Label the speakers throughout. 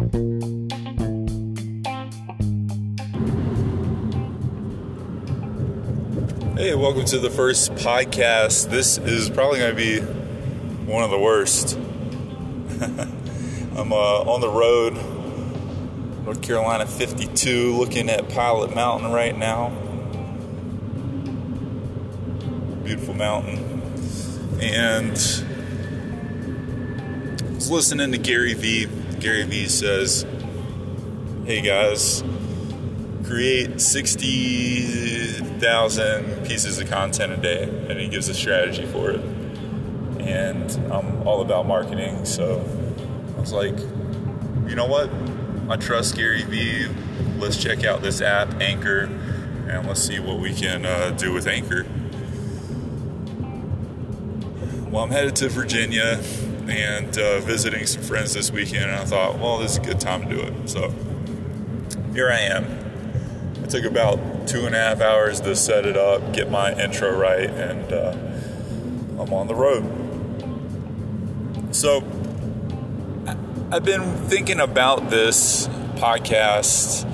Speaker 1: Hey, welcome to the first podcast. This is probably going to be one of the worst. I'm uh, on the road, North Carolina 52, looking at Pilot Mountain right now. Beautiful mountain. And I was listening to Gary Vee. Gary Vee says, Hey guys, create 60,000 pieces of content a day, and he gives a strategy for it. And I'm all about marketing, so I was like, you know what? I trust Gary Vee. Let's check out this app, Anchor, and let's see what we can uh, do with Anchor. Well, I'm headed to Virginia and uh, visiting some friends this weekend, and I thought, well, this is a good time to do it. So here I am It took about two and a half hours to set it up, get my intro right, and uh, I'm on the road. So I've been thinking about this podcast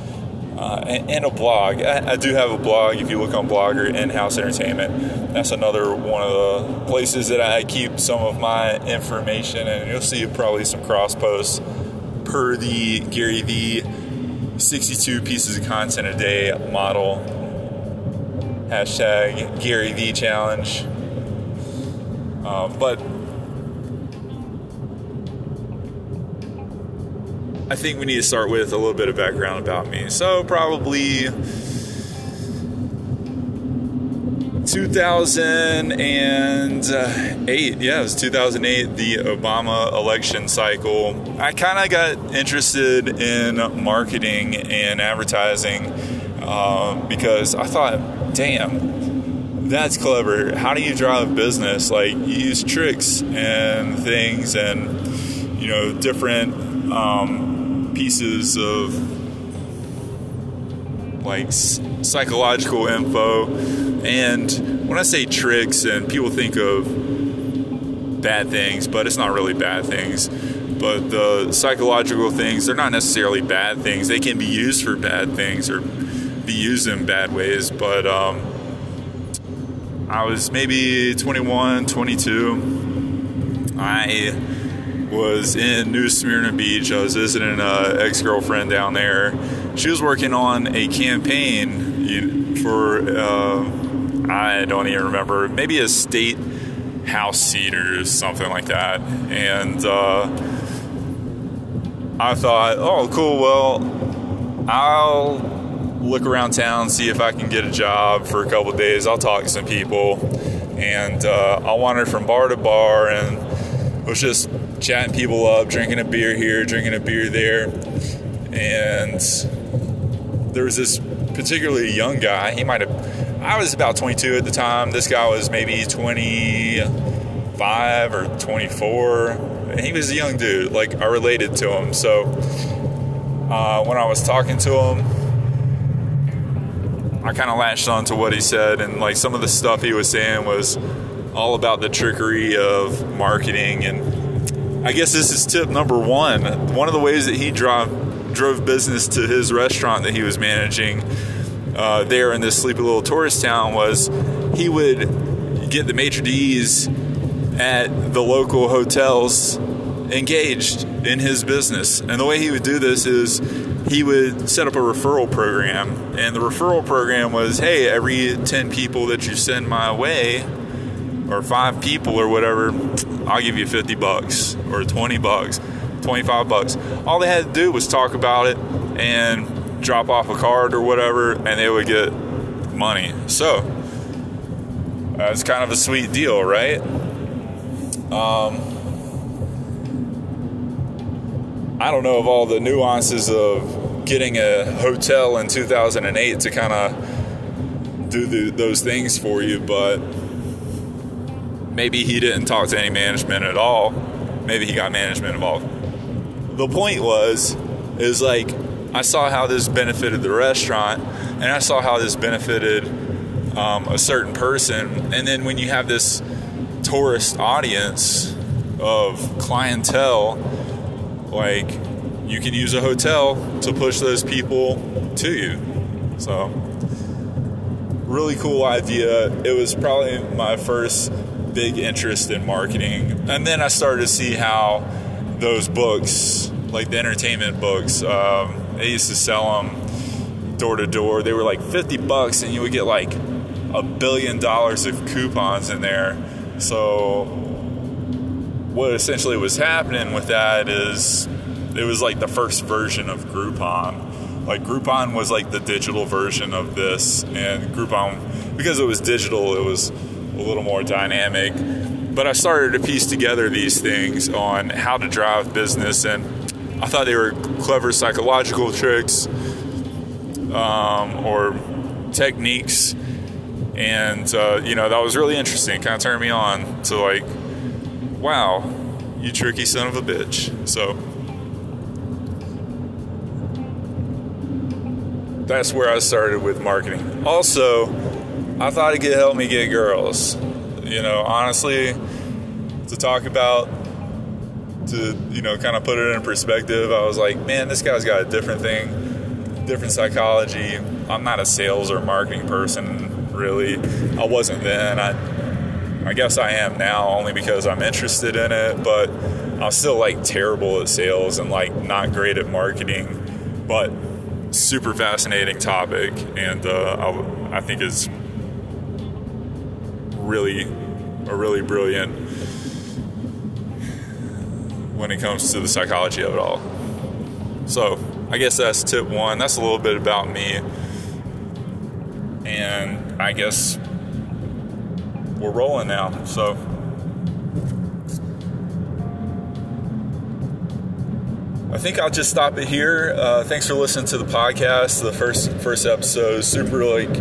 Speaker 1: uh, and, and, a blog. I, I, do have a blog. If you look on Blogger, In House Entertainment, that's another one of the places that I keep some of my information, and you'll see probably some cross posts per the Gary Vee 62 pieces of content a day model. Hashtag Gary Vee challenge. Uh, but I think we need to start with a little bit of background about me. So, probably 2008, yeah, it was 2008, the Obama election cycle. I kind of got interested in marketing and advertising um, because I thought, damn, that's clever. How do you drive business? Like, you use tricks and things and, you know, different um, pieces of like psychological info. And when I say tricks, and people think of bad things, but it's not really bad things. But the psychological things, they're not necessarily bad things. They can be used for bad things or be used in bad ways. But um, I was maybe 21, 22. I was in New Smyrna Beach. I was visiting an ex girlfriend down there. She was working on a campaign for uh, I don't even remember maybe a state house seat or something like that. And uh, I thought oh cool well I'll look around town see if I can get a job for a couple days. I'll talk to some people. And uh, I wandered from bar to bar and was just chatting people up drinking a beer here drinking a beer there and there was this particularly young guy. He might have, I was about 22 at the time. This guy was maybe 25 or 24. And he was a young dude. Like, I related to him. So, uh, when I was talking to him, I kind of latched on to what he said. And, like, some of the stuff he was saying was all about the trickery of marketing. And I guess this is tip number one. One of the ways that he dropped drove business to his restaurant that he was managing uh, there in this sleepy little tourist town was he would get the maitre d's at the local hotels engaged in his business. And the way he would do this is he would set up a referral program. And the referral program was hey, every 10 people that you send my way, or five people or whatever, I'll give you 50 bucks or 20 bucks. 25 bucks. All they had to do was talk about it and drop off a card or whatever, and they would get money. So, that's kind of a sweet deal, right? Um, I don't know of all the nuances of getting a hotel in 2008 to kind of do the, those things for you, but maybe he didn't talk to any management at all. Maybe he got management involved the point was, is like I saw how this benefited the restaurant, and I saw how this benefited um, a certain person. And then when you have this tourist audience of clientele, like you can use a hotel to push those people to you. So, really cool idea. It was probably my first big interest in marketing. And then I started to see how those books, like the entertainment books, um, they used to sell them door to door. They were like 50 bucks, and you would get like a billion dollars of coupons in there. So, what essentially was happening with that is it was like the first version of Groupon. Like Groupon was like the digital version of this, and Groupon, because it was digital, it was a little more dynamic. But I started to piece together these things on how to drive business, and I thought they were clever psychological tricks um, or techniques. And, uh, you know, that was really interesting. Kind of turned me on to like, wow, you tricky son of a bitch. So, that's where I started with marketing. Also, I thought it could help me get girls. You know, honestly, to talk about, to, you know, kind of put it in perspective, I was like, man, this guy's got a different thing, different psychology. I'm not a sales or marketing person, really. I wasn't then. I, I guess I am now only because I'm interested in it, but I'm still like terrible at sales and like not great at marketing. But super fascinating topic, and uh, I, I think is really, a really brilliant when it comes to the psychology of it all. So, I guess that's tip one. That's a little bit about me. And I guess we're rolling now. So, I think I'll just stop it here. Uh, thanks for listening to the podcast. The first first episode, super like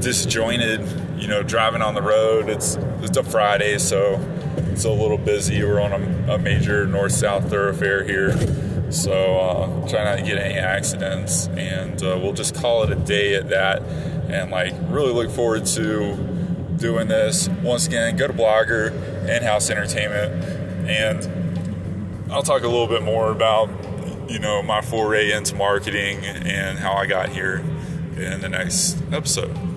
Speaker 1: disjointed. You know, driving on the road. It's it's a Friday, so it's a little busy. We're on a, a major north south thoroughfare here, so uh, try not to get any accidents, and uh, we'll just call it a day at that. And like, really look forward to doing this once again. Go to Blogger In House Entertainment, and I'll talk a little bit more about you know, my foray into marketing and how I got here in the next episode.